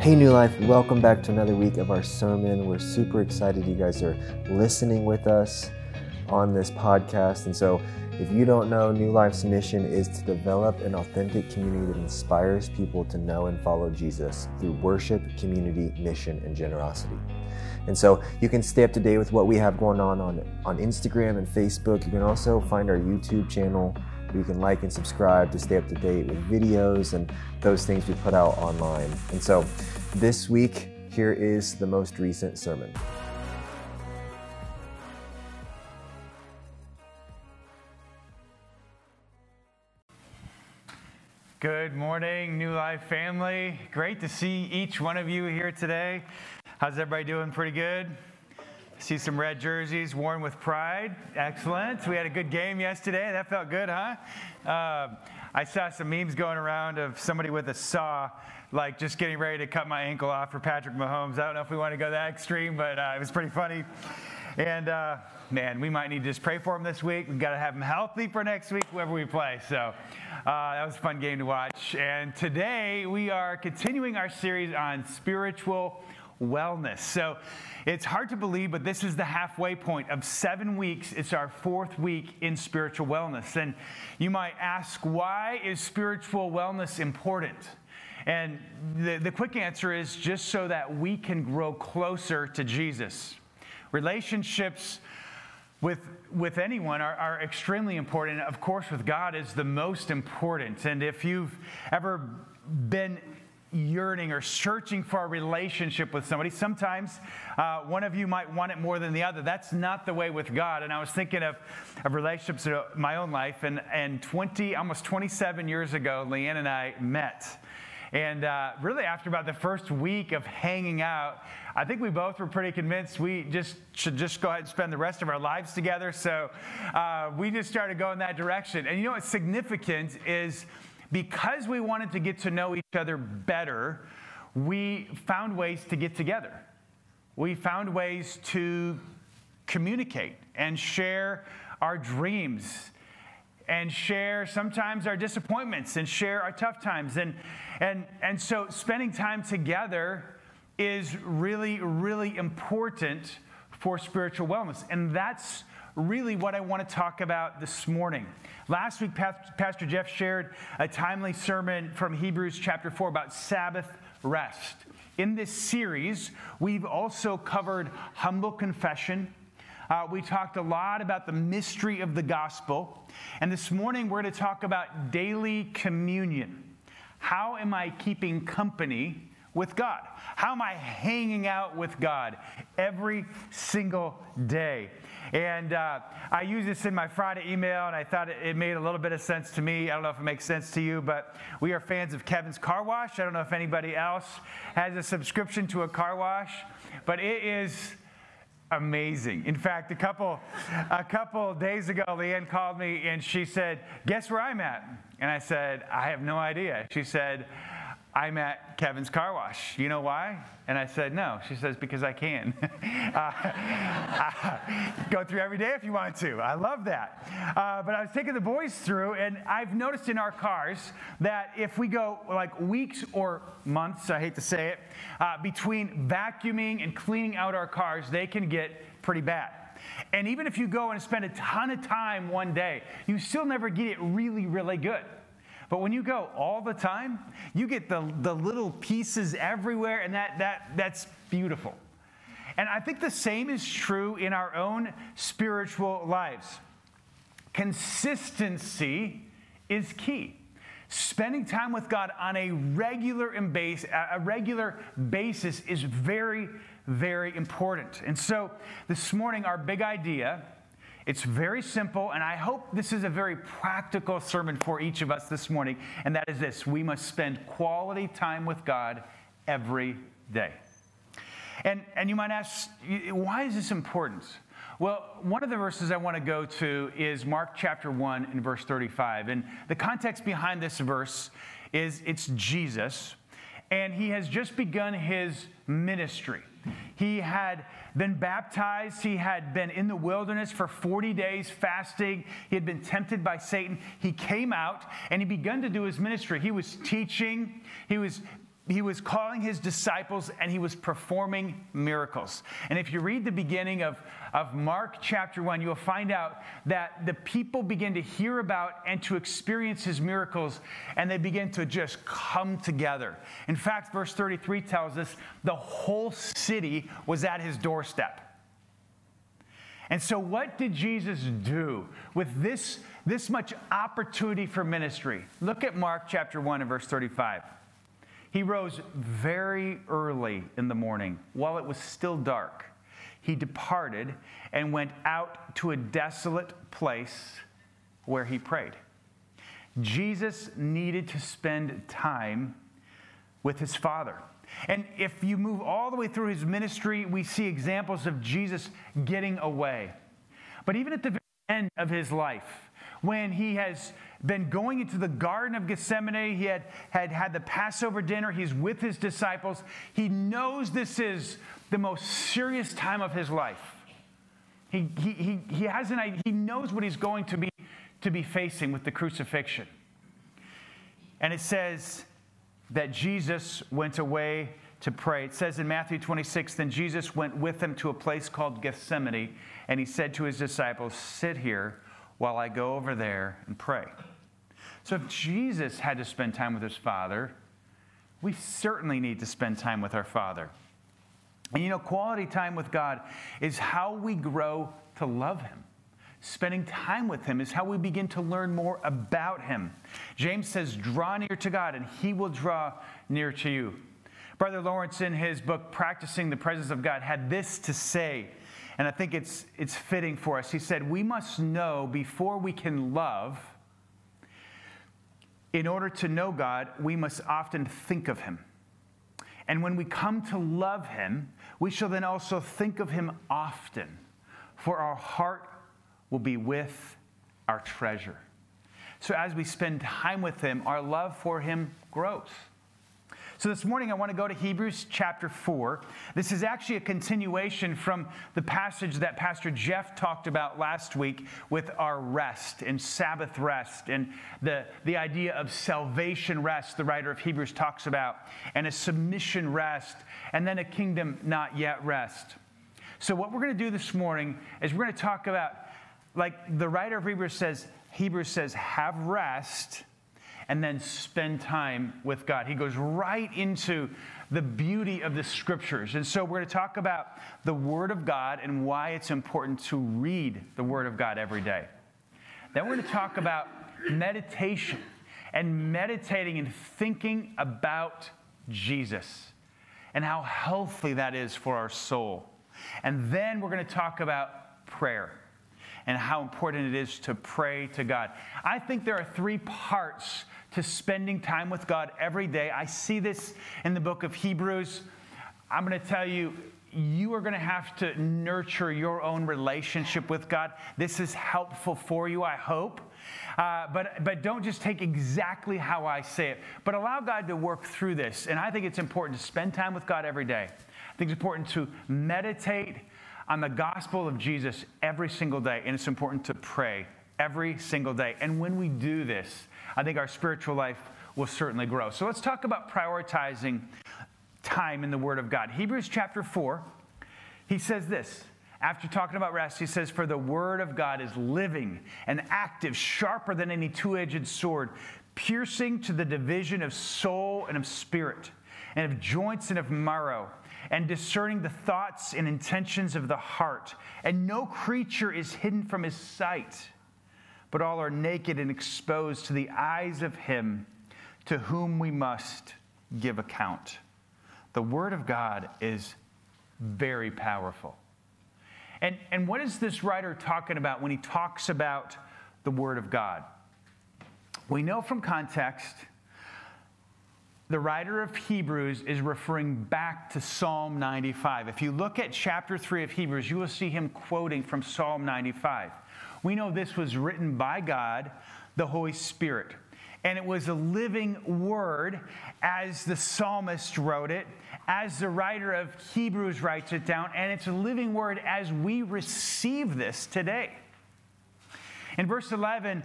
Hey, New Life, welcome back to another week of our sermon. We're super excited you guys are listening with us on this podcast. And so, if you don't know, New Life's mission is to develop an authentic community that inspires people to know and follow Jesus through worship, community, mission, and generosity. And so you can stay up to date with what we have going on on, on Instagram and Facebook. You can also find our YouTube channel you can like and subscribe to stay up to date with videos and those things we put out online. And so this week, here is the most recent sermon. Good morning, New Life family. Great to see each one of you here today. How's everybody doing? Pretty good? See some red jerseys worn with pride. Excellent. We had a good game yesterday. That felt good, huh? Uh, I saw some memes going around of somebody with a saw, like just getting ready to cut my ankle off for Patrick Mahomes. I don't know if we want to go that extreme, but uh, it was pretty funny. And uh, man, we might need to just pray for him this week. We've got to have him healthy for next week, whoever we play. So uh, that was a fun game to watch. And today we are continuing our series on spiritual wellness. So it's hard to believe, but this is the halfway point of seven weeks. It's our fourth week in spiritual wellness. And you might ask, why is spiritual wellness important? And the, the quick answer is just so that we can grow closer to Jesus. Relationships with, with anyone are, are extremely important. Of course, with God is the most important. And if you've ever been yearning or searching for a relationship with somebody. Sometimes uh, one of you might want it more than the other. That's not the way with God. And I was thinking of, of relationships in my own life. And, and 20, almost 27 years ago, Leanne and I met. And uh, really, after about the first week of hanging out, I think we both were pretty convinced we just should just go ahead and spend the rest of our lives together. So uh, we just started going that direction. And you know what's significant is because we wanted to get to know each other better, we found ways to get together. We found ways to communicate and share our dreams and share sometimes our disappointments and share our tough times. And, and, and so spending time together is really, really important for spiritual wellness. And that's really what I want to talk about this morning. Last week, Pastor Jeff shared a timely sermon from Hebrews chapter 4 about Sabbath rest. In this series, we've also covered humble confession. Uh, we talked a lot about the mystery of the gospel. And this morning, we're going to talk about daily communion. How am I keeping company with God? How am I hanging out with God every single day? And uh, I use this in my Friday email, and I thought it, it, made a little bit of sense to me. I don't know if it makes sense to you, but we are fans of Kevin's Car Wash. I don't know if anybody else has a subscription to a car wash, but it is amazing. In fact, a couple, a couple days ago, Leanne called me and she said, Guess where I'm at? And I said, I have no idea. She said, I'm at Kevin's car wash. You know why? And I said, no. She says, because I can. uh, go through every day if you want to. I love that. Uh, but I was taking the boys through, and I've noticed in our cars that if we go like weeks or months, I hate to say it, uh, between vacuuming and cleaning out our cars, they can get pretty bad. And even if you go and spend a ton of time one day, you still never get it really, really good. But when you go all the time, you get the, the little pieces everywhere, and that, that, that's beautiful. And I think the same is true in our own spiritual lives. Consistency is key. Spending time with God on a regular, a regular basis is very, very important. And so this morning, our big idea it's very simple, and I hope this is a very practical sermon for each of us this morning, and that is this we must spend quality time with God every day. And, and you might ask, why is this important? Well, one of the verses I want to go to is Mark chapter 1 and verse 35. And the context behind this verse is it's Jesus, and he has just begun his ministry. He had been baptized. He had been in the wilderness for 40 days fasting. He had been tempted by Satan. He came out and he began to do his ministry. He was teaching, he was he was calling his disciples and he was performing miracles. And if you read the beginning of, of Mark chapter 1, you'll find out that the people begin to hear about and to experience his miracles, and they begin to just come together. In fact, verse 33 tells us the whole city was at his doorstep. And so, what did Jesus do with this, this much opportunity for ministry? Look at Mark chapter 1 and verse 35. He rose very early in the morning while it was still dark. He departed and went out to a desolate place where he prayed. Jesus needed to spend time with his Father. And if you move all the way through his ministry, we see examples of Jesus getting away. But even at the end of his life, when he has been going into the Garden of Gethsemane. He had, had had the Passover dinner. He's with his disciples. He knows this is the most serious time of his life. He, he, he, he, has an idea, he knows what he's going to be, to be facing with the crucifixion. And it says that Jesus went away to pray. It says in Matthew 26, then Jesus went with them to a place called Gethsemane, and he said to his disciples, Sit here while I go over there and pray. So if Jesus had to spend time with his Father, we certainly need to spend time with our Father. And you know, quality time with God is how we grow to love Him. Spending time with Him is how we begin to learn more about Him. James says, Draw near to God, and He will draw near to you. Brother Lawrence, in his book, Practicing the Presence of God, had this to say and I think it's, it's fitting for us. He said, We must know before we can love, in order to know God, we must often think of Him. And when we come to love Him, we shall then also think of Him often, for our heart will be with our treasure. So as we spend time with Him, our love for Him grows. So this morning I want to go to Hebrews chapter 4. This is actually a continuation from the passage that Pastor Jeff talked about last week with our rest and Sabbath rest and the, the idea of salvation rest, the writer of Hebrews talks about, and a submission rest, and then a kingdom not yet rest. So what we're going to do this morning is we're going to talk about, like the writer of Hebrews says, Hebrews says, have rest and then spend time with God. He goes right into the beauty of the scriptures. And so we're going to talk about the Word of God and why it's important to read the Word of God every day. Then we're going to talk about meditation and meditating and thinking about Jesus and how healthy that is for our soul. And then we're going to talk about prayer and how important it is to pray to God. I think there are three parts to spending time with God every day. I see this in the book of Hebrews. I'm going to tell you, you are going to have to nurture your own relationship with God. This is helpful for you, I hope. Uh, but, but don't just take exactly how I say it, but allow God to work through this. And I think it's important to spend time with God every day. I think it's important to meditate on the gospel of Jesus every single day. And it's important to pray every single day. And when we do this, I think our spiritual life will certainly grow. So let's talk about prioritizing time in the Word of God. Hebrews chapter 4, he says this. After talking about rest, he says, For the Word of God is living and active, sharper than any two edged sword, piercing to the division of soul and of spirit, and of joints and of marrow, and discerning the thoughts and intentions of the heart. And no creature is hidden from his sight but all are naked and exposed to the eyes of Him to whom we must give account. The Word of God is very powerful. And, and what is this writer talking about when he talks about the Word of God? We know from context, the writer of Hebrews is referring back to Psalm 95. If you look at chapter 3 of Hebrews, you will see him quoting from Psalm 95. We know this was written by God, the Holy Spirit. And it was a living word as the psalmist wrote it, as the writer of Hebrews writes it down, and it's a living word as we receive this today. In verse 11,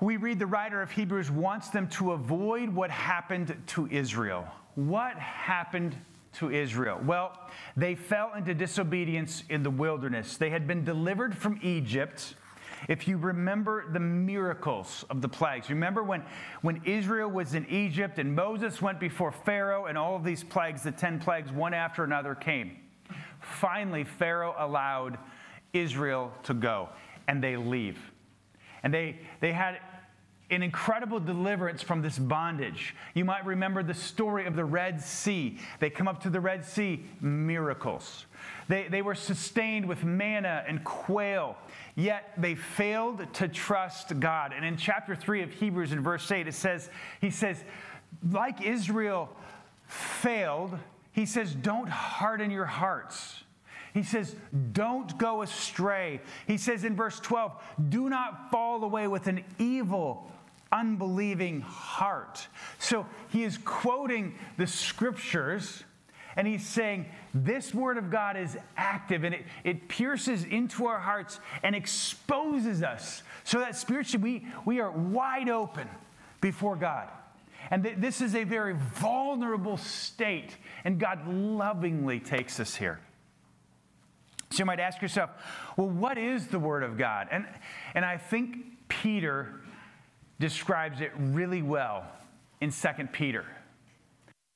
we read the writer of Hebrews wants them to avoid what happened to Israel. What happened to Israel? Well, they fell into disobedience in the wilderness. They had been delivered from Egypt. If you remember the miracles of the plagues, remember when, when Israel was in Egypt and Moses went before Pharaoh and all of these plagues, the 10 plagues, one after another came. Finally, Pharaoh allowed Israel to go and they leave. And they, they had an incredible deliverance from this bondage. You might remember the story of the Red Sea. They come up to the Red Sea, miracles. They, they were sustained with manna and quail, yet they failed to trust God. And in chapter 3 of Hebrews, in verse 8, it says, He says, like Israel failed, He says, don't harden your hearts. He says, Don't go astray. He says in verse 12, Do not fall away with an evil, unbelieving heart. So he is quoting the scriptures and he's saying, This word of God is active and it, it pierces into our hearts and exposes us so that spiritually we, we are wide open before God. And th- this is a very vulnerable state, and God lovingly takes us here. So you might ask yourself, well, what is the Word of God? And, and I think Peter describes it really well in 2 Peter.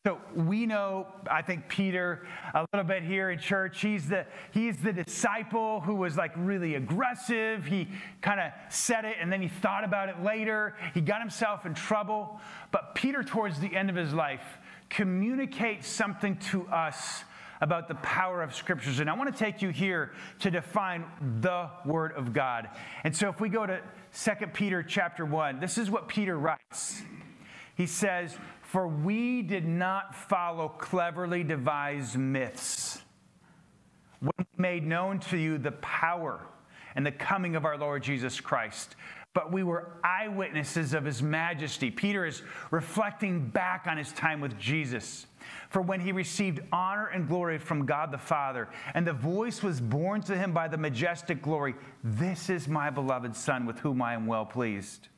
So we know, I think Peter, a little bit here in church, he's the, he's the disciple who was like really aggressive. He kind of said it and then he thought about it later. He got himself in trouble. But Peter, towards the end of his life, communicates something to us about the power of scriptures. And I want to take you here to define the word of God. And so if we go to 2 Peter chapter 1, this is what Peter writes. He says, For we did not follow cleverly devised myths when we made known to you the power and the coming of our Lord Jesus Christ. But we were eyewitnesses of his majesty. Peter is reflecting back on his time with Jesus. For when he received honor and glory from God the Father, and the voice was borne to him by the majestic glory, This is my beloved Son, with whom I am well pleased.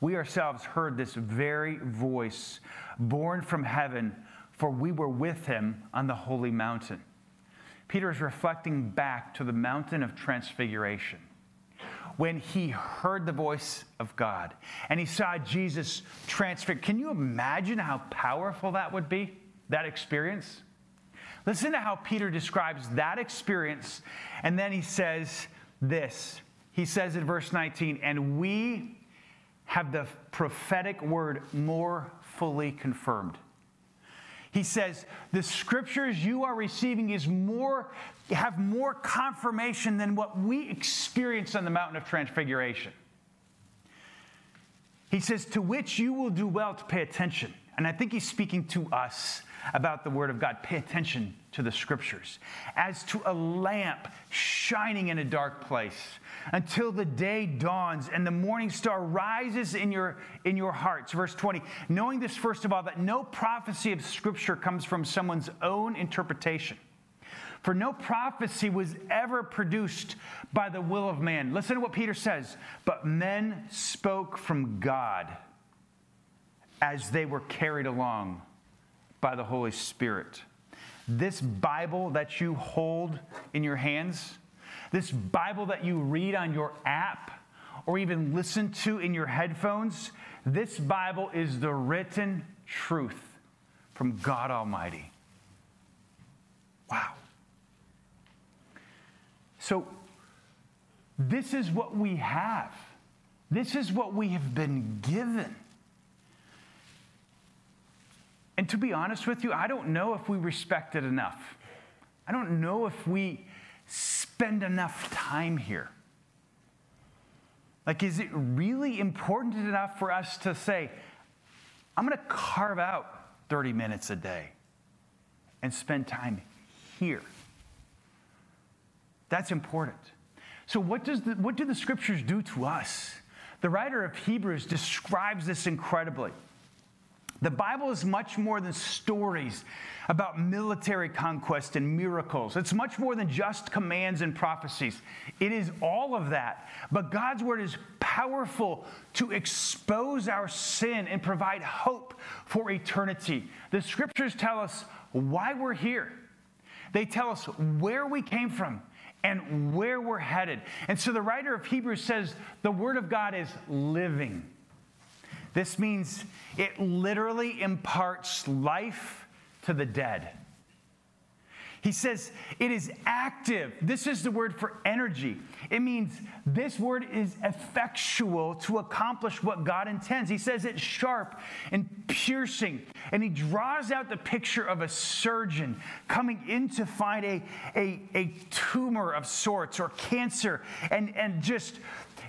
We ourselves heard this very voice born from heaven, for we were with him on the holy mountain. Peter is reflecting back to the mountain of transfiguration when he heard the voice of God and he saw Jesus transfigured. Can you imagine how powerful that would be? that experience? Listen to how Peter describes that experience, and then he says this. He says in verse 19, and we have the prophetic word more fully confirmed. He says, the scriptures you are receiving is more, have more confirmation than what we experienced on the mountain of transfiguration. He says, to which you will do well to pay attention. And I think he's speaking to us about the Word of God. Pay attention to the Scriptures as to a lamp shining in a dark place until the day dawns and the morning star rises in your, in your hearts. Verse 20, knowing this, first of all, that no prophecy of Scripture comes from someone's own interpretation. For no prophecy was ever produced by the will of man. Listen to what Peter says. But men spoke from God as they were carried along by the Holy Spirit. This Bible that you hold in your hands, this Bible that you read on your app or even listen to in your headphones, this Bible is the written truth from God Almighty. Wow. So, this is what we have. This is what we have been given. And to be honest with you, I don't know if we respect it enough. I don't know if we spend enough time here. Like, is it really important enough for us to say, I'm going to carve out 30 minutes a day and spend time here? That's important. So, what, does the, what do the scriptures do to us? The writer of Hebrews describes this incredibly. The Bible is much more than stories about military conquest and miracles. It's much more than just commands and prophecies. It is all of that. But God's word is powerful to expose our sin and provide hope for eternity. The scriptures tell us why we're here, they tell us where we came from and where we're headed. And so the writer of Hebrews says the word of God is living. This means it literally imparts life to the dead. He says it is active. This is the word for energy. It means this word is effectual to accomplish what God intends. He says it's sharp and piercing. And he draws out the picture of a surgeon coming in to find a, a, a tumor of sorts or cancer and, and just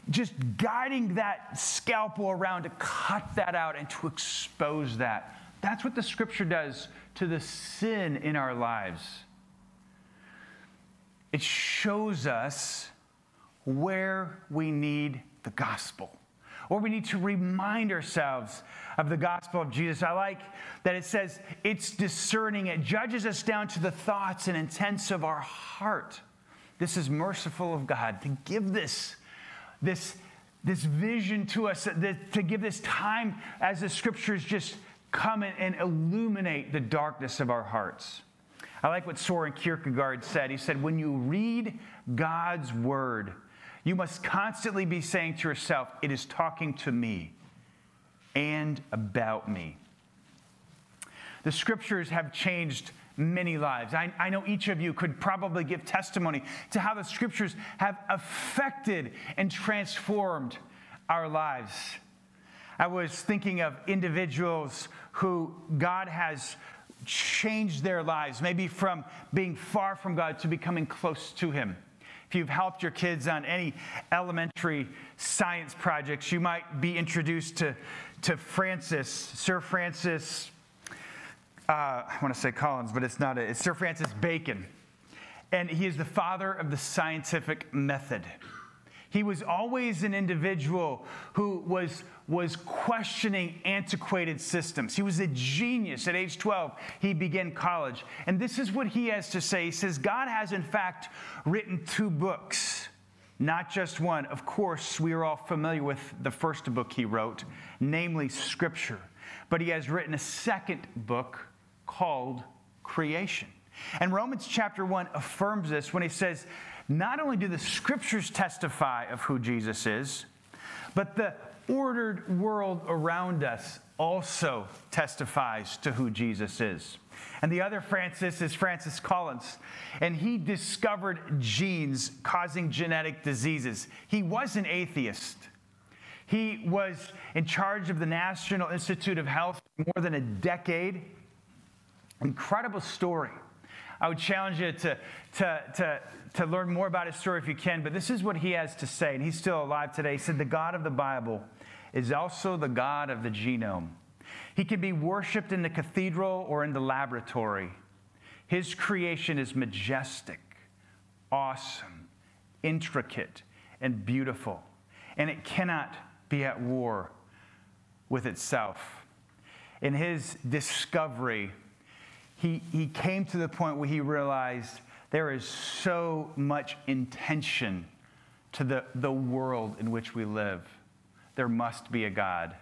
just guiding that scalpel around to cut that out and to expose that. That's what the scripture does to the sin in our lives. It shows us where we need the gospel, or we need to remind ourselves of the gospel of Jesus. I like that it says it's discerning, it judges us down to the thoughts and intents of our heart. This is merciful of God to give this this, this vision to us, to give this time as the scriptures just come and illuminate the darkness of our hearts. I like what Soren Kierkegaard said. He said, When you read God's word, you must constantly be saying to yourself, It is talking to me and about me. The scriptures have changed many lives. I, I, know each of you could probably give testimony to how the scriptures have affected and transformed our lives. I was thinking of individuals who God has changed their lives, maybe from being far from God to becoming close to Him. If you've helped your kids on any elementary science projects, you might be introduced to, to Francis, Sir Francis uh, I want to say Collins, but it's not it. It's Sir Francis Bacon. And he is the father of the scientific method. He was always an individual who was, was questioning antiquated systems. He was a genius. At age 12, he began college. And this is what he has to say. He says, God has, in fact, written two books, not just one. Of course, we are all familiar with the first book he wrote, namely Scripture. But he has written a second book called creation. And Romans chapter 1 affirms this when he says, not only do the scriptures testify of who Jesus is, but the ordered world around us also testifies to who Jesus is. And the other Francis is Francis Collins, and he discovered genes causing genetic diseases. He was an atheist. He was in charge of the National Institute of Health for more than a decade. Incredible story. I would challenge you to, to, to, to learn more about his story if you can, but this is what he has to say, and he's still alive today. He said, The God of the Bible is also the God of the genome. He can be worshiped in the cathedral or in the laboratory. His creation is majestic, awesome, intricate, and beautiful, and it cannot be at war with itself. In his discovery, he, he came to the point where he realized there is so much intention to the, the world in which we live. There must be a God.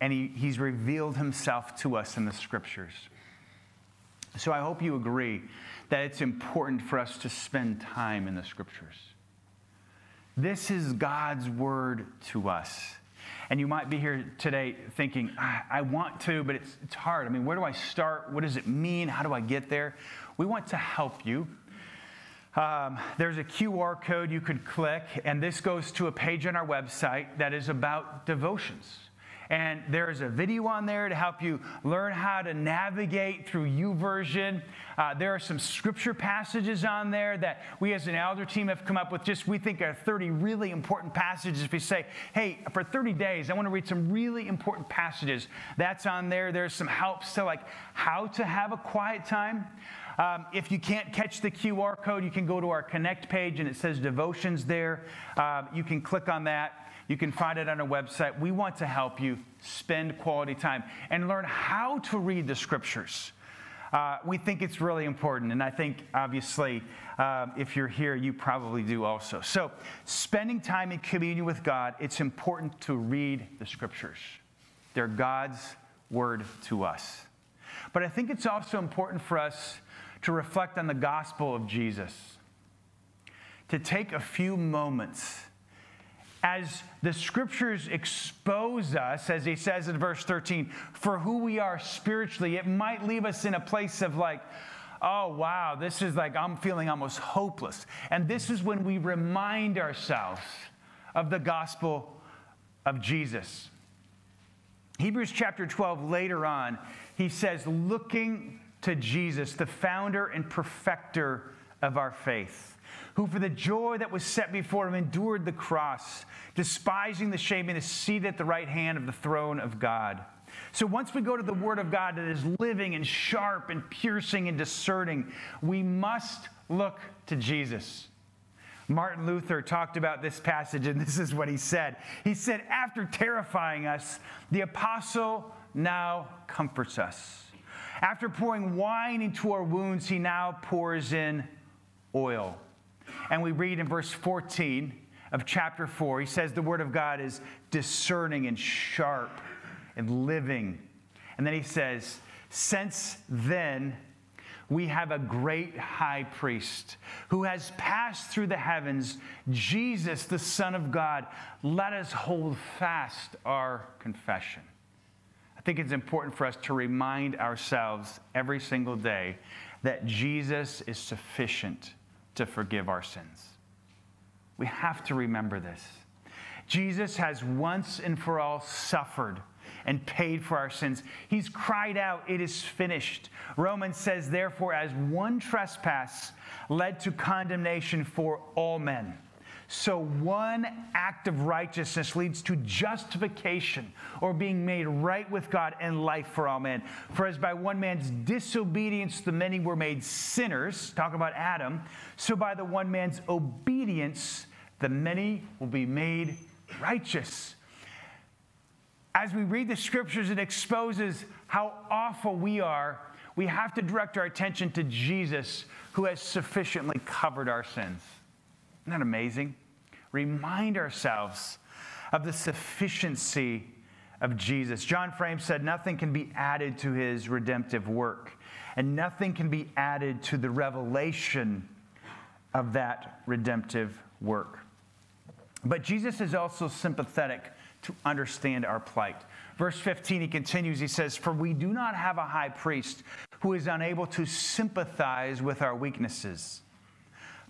And he, he's revealed himself to us in the scriptures. So I hope you agree that it's important for us to spend time in the scriptures. This is God's word to us. And you might be here today thinking, I want to, but it's, it's hard. I mean, where do I start? What does it mean? How do I get there? We want to help you. Um, there's a QR code you could click, and this goes to a page on our website that is about devotions. And there's a video on there to help you learn how to navigate through YouVersion. Uh, there are some scripture passages on there that we as an elder team have come up with. Just we think are 30 really important passages. If you say, hey, for 30 days, I want to read some really important passages, that's on there. There's some helps to like how to have a quiet time. Um, if you can't catch the QR code, you can go to our Connect page and it says devotions there. Uh, you can click on that you can find it on our website. We want to help you spend quality time and learn how to read the scriptures. Uh, we think it's really important, and I think obviously, uh, if you're here, you probably do also. So, spending time in communion with God, it's important to read the scriptures. They're God's word to us. But I think it's also important for us to reflect on the gospel of Jesus, to take a few moments as the scriptures expose us, as he says in verse 13, for who we are spiritually, it might leave us in a place of like, oh, wow, this is like, I'm feeling almost hopeless. And this is when we remind ourselves of the gospel of Jesus. Hebrews chapter 12, later on, he says, looking to Jesus, the founder and perfecter of our faith who for the joy that was set before him endured the cross, despising the shame, and is seated at the right hand of the throne of God. So once we go to the Word of God that is living and sharp and piercing and discerning, we must look to Jesus. Martin Luther talked about this passage, and this is what he said. He said, After terrifying us, the apostle now comforts us. After pouring wine into our wounds, he now pours in oil. And we read in verse 14 of chapter 4, he says the word of God is discerning and sharp and living. And then he says, Since then, we have a great high priest who has passed through the heavens, Jesus, the Son of God. Let us hold fast our confession. I think it's important for us to remind ourselves every single day that Jesus is sufficient to forgive our sins. We have to remember this. Jesus has once and for all suffered and paid for our sins. He's cried out, It is finished. Romans says, Therefore, as one trespass led to condemnation for all men so one act of righteousness leads to justification or being made right with God and life for all men. For as by one man's disobedience the many were made sinners, talk about Adam, so by the one man's obedience the many will be made righteous. As we read the scriptures, it exposes how awful we are. We have to direct our attention to Jesus, who has sufficiently covered our sins. Isn't that amazing? Remind ourselves of the sufficiency of Jesus. John Frame said, Nothing can be added to his redemptive work, and nothing can be added to the revelation of that redemptive work. But Jesus is also sympathetic to understand our plight. Verse 15, he continues, he says, For we do not have a high priest who is unable to sympathize with our weaknesses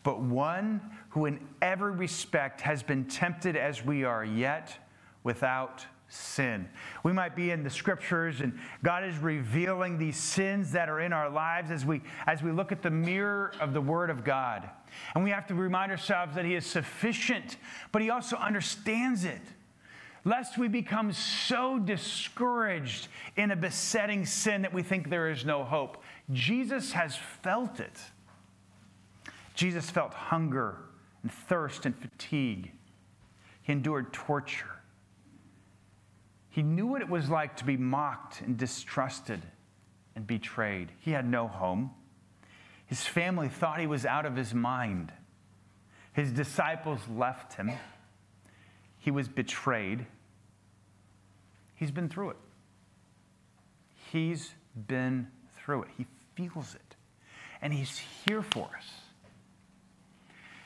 but one who in every respect has been tempted as we are, yet without sin. We might be in the scriptures and God is revealing these sins that are in our lives as we as we look at the mirror of the word of God. And we have to remind ourselves that he is sufficient, but he also understands it. Lest we become so discouraged in a besetting sin that we think there is no hope. Jesus has felt it. Jesus felt hunger and thirst and fatigue. He endured torture. He knew what it was like to be mocked and distrusted and betrayed. He had no home. His family thought he was out of his mind. His disciples left him. He was betrayed. He's been through it. He's been through it. He feels it. And he's here for us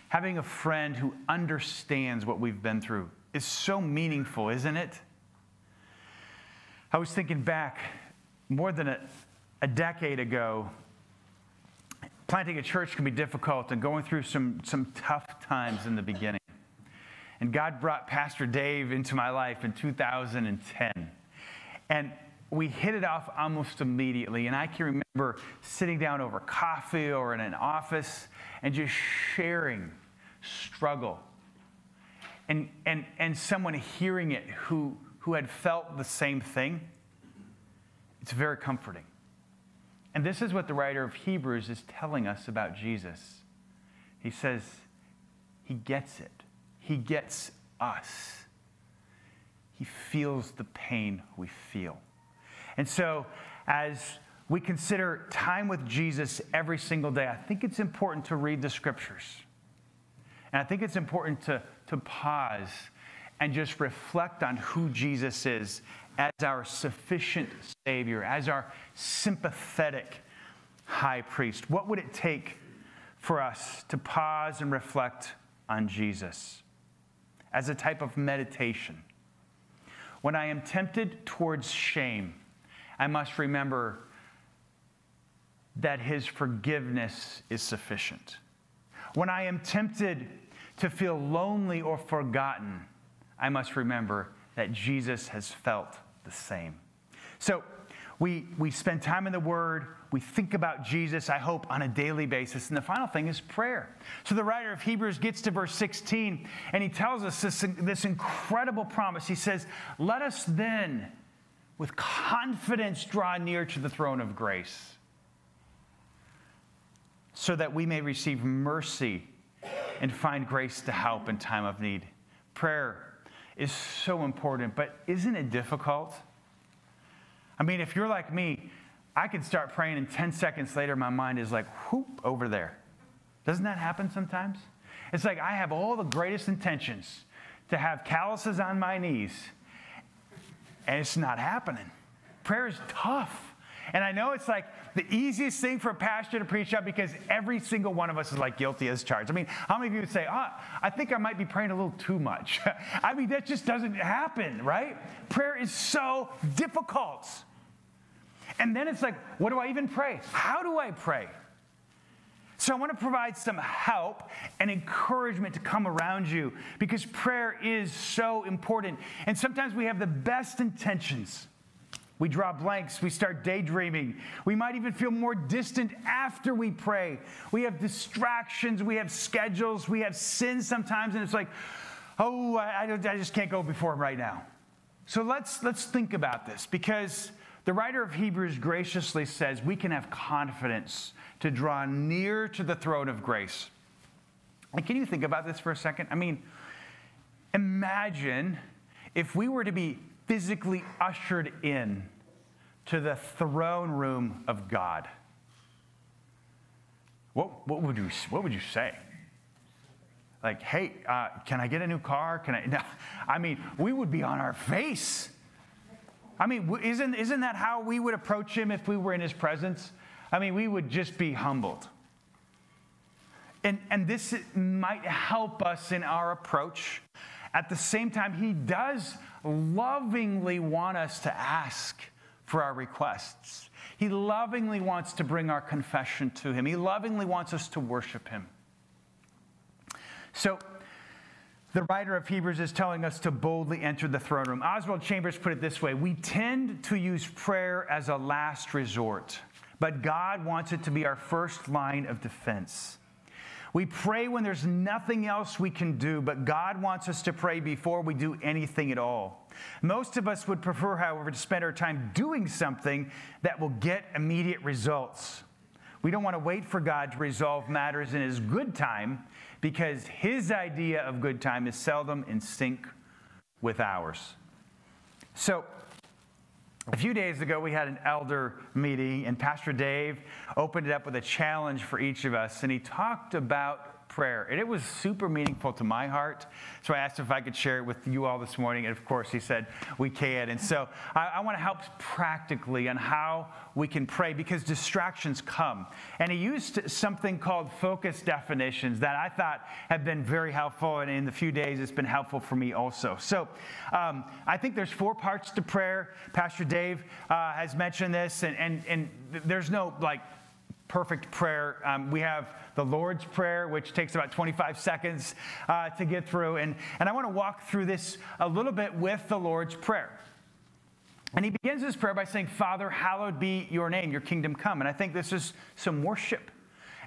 having a friend who understands what we've been through is so meaningful, isn't it? I was thinking back more than a, a decade ago. Planting a church can be difficult and going through some, some tough times in the beginning. And God brought Pastor Dave into my life in 2010. And we hit it off almost immediately. And I can remember sitting down over coffee or in an office and just sharing struggle. And, and, and someone hearing it who, who had felt the same thing, it's very comforting. And this is what the writer of Hebrews is telling us about Jesus. He says, He gets it, He gets us. He feels the pain we feel. And so, as we consider time with Jesus every single day, I think it's important to read the scriptures. And I think it's important to, to pause and just reflect on who Jesus is as our sufficient Savior, as our sympathetic high priest. What would it take for us to pause and reflect on Jesus as a type of meditation? When I am tempted towards shame, I must remember that his forgiveness is sufficient. When I am tempted to feel lonely or forgotten, I must remember that Jesus has felt the same. So we, we spend time in the Word, we think about Jesus, I hope, on a daily basis. And the final thing is prayer. So the writer of Hebrews gets to verse 16 and he tells us this, this incredible promise. He says, Let us then, with confidence, draw near to the throne of grace so that we may receive mercy and find grace to help in time of need. Prayer is so important, but isn't it difficult? I mean, if you're like me, I can start praying, and 10 seconds later, my mind is like, whoop, over there. Doesn't that happen sometimes? It's like I have all the greatest intentions to have calluses on my knees, and it's not happening. Prayer is tough. And I know it's like the easiest thing for a pastor to preach up because every single one of us is like guilty as charged. I mean, how many of you would say, oh, I think I might be praying a little too much? I mean, that just doesn't happen, right? Prayer is so difficult. And then it's like, what do I even pray? How do I pray? So, I want to provide some help and encouragement to come around you because prayer is so important. And sometimes we have the best intentions we draw blanks. We start daydreaming. We might even feel more distant after we pray. We have distractions. We have schedules. We have sins sometimes, and it's like, oh, I, I just can't go before him right now. So let's, let's think about this because the writer of Hebrews graciously says we can have confidence to draw near to the throne of grace. And can you think about this for a second? I mean, imagine if we were to be physically ushered in to the throne room of God, what, what, would, you, what would you say? Like, hey, uh, can I get a new car? Can I? No. I mean, we would be on our face. I mean, isn't, isn't that how we would approach him if we were in his presence? I mean, we would just be humbled. And, and this might help us in our approach. At the same time, he does lovingly want us to ask for our requests. He lovingly wants to bring our confession to him. He lovingly wants us to worship him. So, the writer of Hebrews is telling us to boldly enter the throne room. Oswald Chambers put it this way We tend to use prayer as a last resort, but God wants it to be our first line of defense. We pray when there's nothing else we can do, but God wants us to pray before we do anything at all. Most of us would prefer, however, to spend our time doing something that will get immediate results. We don't want to wait for God to resolve matters in His good time because His idea of good time is seldom in sync with ours. So, a few days ago, we had an elder meeting, and Pastor Dave opened it up with a challenge for each of us, and he talked about prayer. And it was super meaningful to my heart. So I asked if I could share it with you all this morning. And of course, he said, we can. And so I, I want to help practically on how we can pray because distractions come. And he used something called focus definitions that I thought have been very helpful. And in the few days, it's been helpful for me also. So um, I think there's four parts to prayer. Pastor Dave uh, has mentioned this, and, and, and there's no like perfect prayer. Um, we have the Lord's Prayer, which takes about 25 seconds uh, to get through. And, and I want to walk through this a little bit with the Lord's Prayer. And he begins his prayer by saying, Father, hallowed be your name, your kingdom come. And I think this is some worship.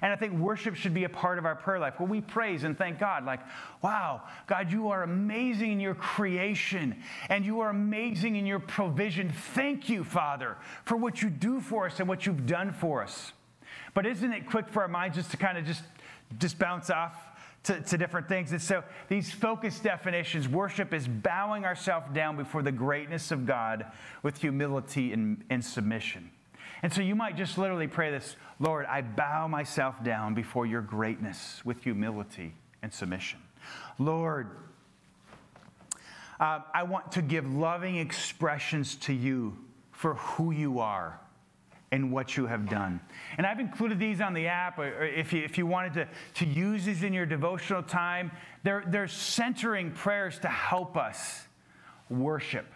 And I think worship should be a part of our prayer life where we praise and thank God, like, wow, God, you are amazing in your creation and you are amazing in your provision. Thank you, Father, for what you do for us and what you've done for us. But isn't it quick for our minds just to kind of just, just bounce off to, to, different things. And so these focus definitions worship is bowing ourselves down before the greatness of God with humility and, and submission. And so you might just literally pray this Lord, I bow myself down before your greatness with humility and submission. Lord, uh, I want to give loving expressions to you for who you are and what you have done. And I've included these on the app, if you, if you wanted to, to use these in your devotional time, they're, they're centering prayers to help us worship.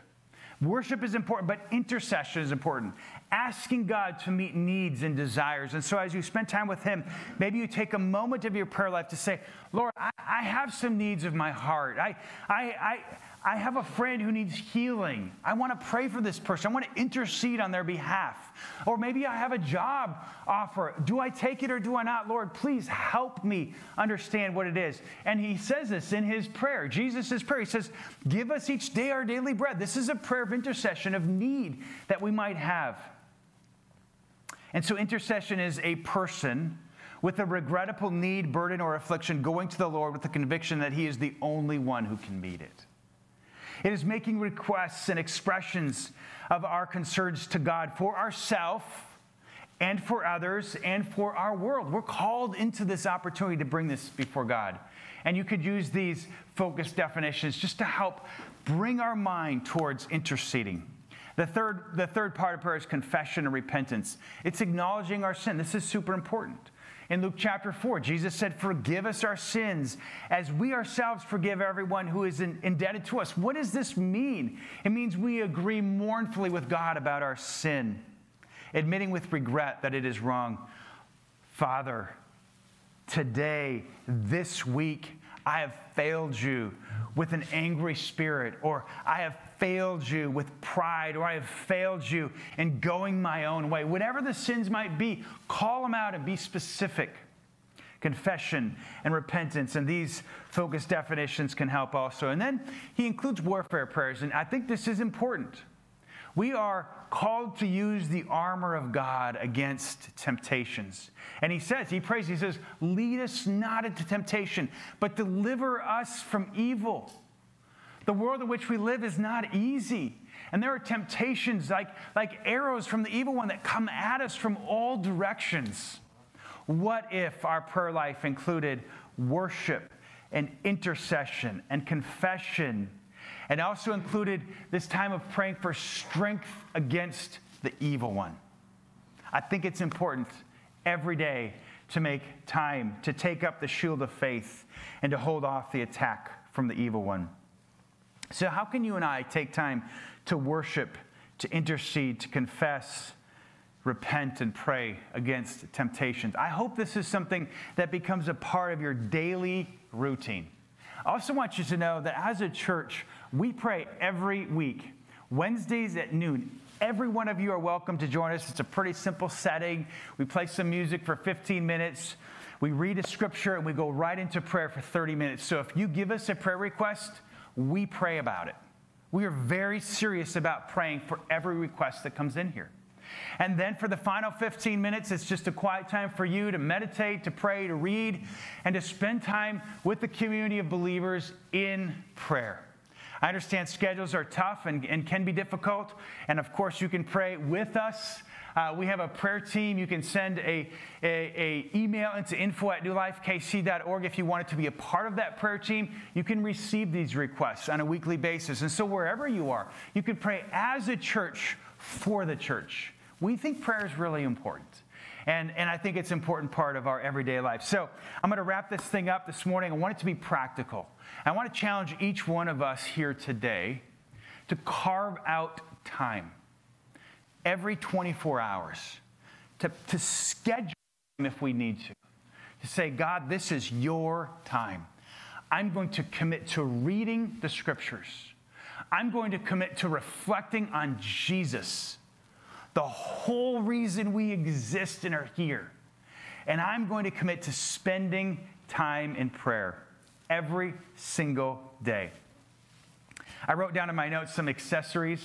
Worship is important, but intercession is important. Asking God to meet needs and desires. And so, as you spend time with Him, maybe you take a moment of your prayer life to say, Lord, I, I have some needs of my heart. I, I, I, I have a friend who needs healing. I want to pray for this person. I want to intercede on their behalf. Or maybe I have a job offer. Do I take it or do I not? Lord, please help me understand what it is. And he says this in his prayer, Jesus' prayer. He says, Give us each day our daily bread. This is a prayer of intercession, of need that we might have. And so, intercession is a person with a regrettable need, burden, or affliction going to the Lord with the conviction that he is the only one who can meet it. It is making requests and expressions of our concerns to God for ourselves and for others and for our world. We're called into this opportunity to bring this before God. And you could use these focus definitions just to help bring our mind towards interceding. The third, the third part of prayer is confession and repentance. It's acknowledging our sin. This is super important. In Luke chapter 4, Jesus said, Forgive us our sins as we ourselves forgive everyone who is in, indebted to us. What does this mean? It means we agree mournfully with God about our sin, admitting with regret that it is wrong. Father, today, this week, I have failed you with an angry spirit, or I have failed you with pride, or I have failed you in going my own way. Whatever the sins might be, call them out and be specific. Confession and repentance, and these focused definitions can help also. And then he includes warfare prayers, and I think this is important. We are called to use the armor of God against temptations. And he says, he prays, he says, lead us not into temptation, but deliver us from evil. The world in which we live is not easy. And there are temptations like, like arrows from the evil one that come at us from all directions. What if our prayer life included worship and intercession and confession, and also included this time of praying for strength against the evil one? I think it's important every day to make time to take up the shield of faith and to hold off the attack from the evil one. So, how can you and I take time to worship, to intercede, to confess, repent, and pray against temptations? I hope this is something that becomes a part of your daily routine. I also want you to know that as a church, we pray every week, Wednesdays at noon. Every one of you are welcome to join us. It's a pretty simple setting. We play some music for 15 minutes. We read a scripture and we go right into prayer for 30 minutes. So if you give us a prayer request, we pray about it. We are very serious about praying for every request that comes in here. And then for the final 15 minutes, it's just a quiet time for you to meditate, to pray, to read, and to spend time with the community of believers in prayer. I understand schedules are tough and, and can be difficult. And of course, you can pray with us uh, we have a prayer team. You can send a, a, a, email into info at newlifekc.org if you wanted to be a part of that prayer team. You can receive these requests on a weekly basis. And so wherever you are, you can pray as a church for the church. We think prayer is really important. And, and I think it's an important part of our everyday life. So I'm going to wrap this thing up this morning. I want it to be practical. I want to challenge each one of us here today to carve out time every 24 hours, to, to schedule if we need to, to say, God, this is your time. I'm going to commit to reading the scriptures. I'm going to commit to reflecting on Jesus, the whole reason we exist and are here. And I'm going to commit to spending time in prayer every single day. I wrote down in my notes some accessories.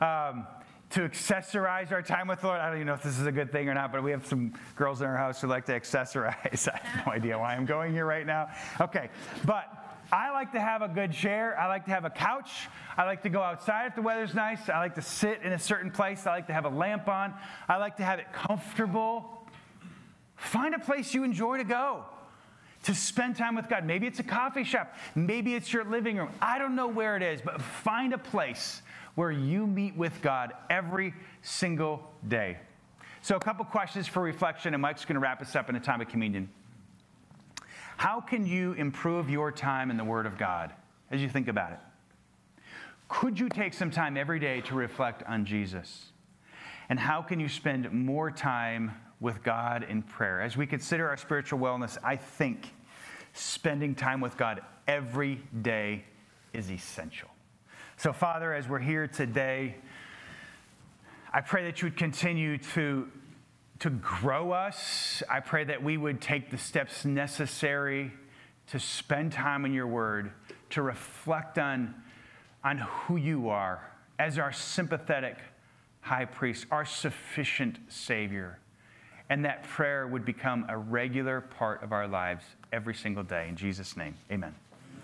Um, to accessorize our time with the Lord. I don't even know if this is a good thing or not, but we have some girls in our house who like to accessorize. I have no idea why I'm going here right now. Okay, but I like to have a good chair. I like to have a couch. I like to go outside if the weather's nice. I like to sit in a certain place. I like to have a lamp on. I like to have it comfortable. Find a place you enjoy to go to spend time with God. Maybe it's a coffee shop. Maybe it's your living room. I don't know where it is, but find a place where you meet with God every single day. So, a couple questions for reflection, and Mike's going to wrap us up in a time of communion. How can you improve your time in the Word of God as you think about it? Could you take some time every day to reflect on Jesus? And how can you spend more time with God in prayer? As we consider our spiritual wellness, I think spending time with God every day is essential. So, Father, as we're here today, I pray that you would continue to to grow us. I pray that we would take the steps necessary to spend time in your word, to reflect on, on who you are as our sympathetic high priest, our sufficient Savior. And that prayer would become a regular part of our lives every single day. In Jesus' name, amen.